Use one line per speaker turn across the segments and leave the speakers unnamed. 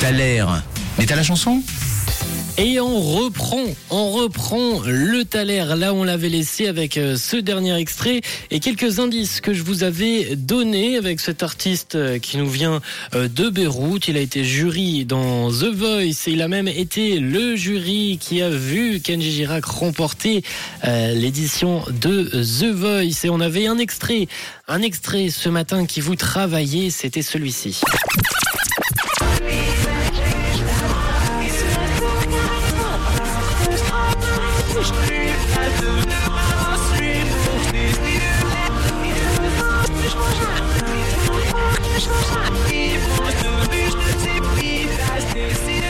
T'as. Mais t'as la chanson?
Et on reprend, on reprend le Thaler là on l'avait laissé avec euh, ce dernier extrait et quelques indices que je vous avais donnés avec cet artiste euh, qui nous vient euh, de Beyrouth. Il a été jury dans The Voice et il a même été le jury qui a vu Kenji Girac remporter l'édition de The Voice. Et on avait un extrait, un extrait ce matin qui vous travaillait, c'était celui-ci.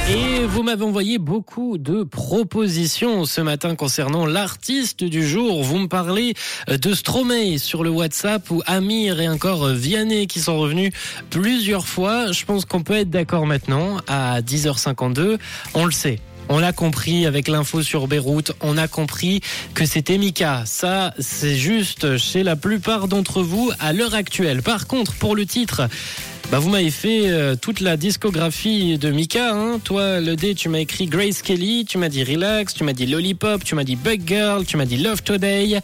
Et vous m'avez envoyé beaucoup de propositions ce matin concernant l'artiste du jour. Vous me parlez de Stromae sur le WhatsApp ou Amir et encore Vianney qui sont revenus plusieurs fois. Je pense qu'on peut être d'accord maintenant à 10h52. On le sait. On l'a compris avec l'info sur Beyrouth, on a compris que c'était Mika. Ça, c'est juste chez la plupart d'entre vous à l'heure actuelle. Par contre, pour le titre, bah vous m'avez fait euh, toute la discographie de Mika. Hein. Toi, le D, tu m'as écrit Grace Kelly, tu m'as dit Relax, tu m'as dit Lollipop, tu m'as dit Bug Girl, tu m'as dit Love Today,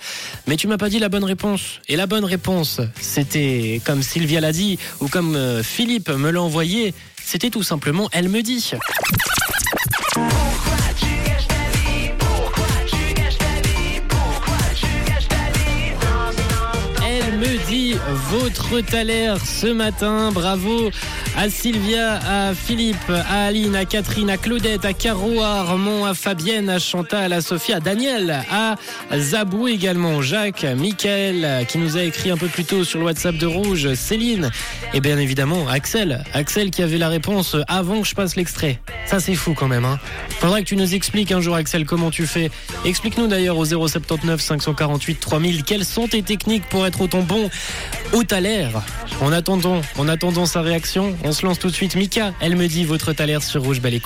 mais tu m'as pas dit la bonne réponse. Et la bonne réponse, c'était comme Sylvia l'a dit ou comme euh, Philippe me l'a envoyé, c'était tout simplement Elle me dit. Elle me dit votre Thaler ce matin. Bravo à Sylvia, à Philippe, à Aline, à Catherine, à Claudette, à Caro, à Armand, à Fabienne, à Chantal, à Sophie, à Daniel, à Zabou également, Jacques, Michael qui nous a écrit un peu plus tôt sur le WhatsApp de Rouge, Céline et bien évidemment Axel. Axel qui avait la réponse avant que je passe l'extrait. Ça c'est fou quand même. Hein. Faudrait que tu nous expliques un jour Axel comment tu fais. Explique-nous d'ailleurs au 079 548 3000 quelles sont tes techniques pour être autant bon au Thaler. En attendant, en attendant sa réaction, on se lance tout de suite. Mika, elle me dit votre Thaler sur Rouge Belle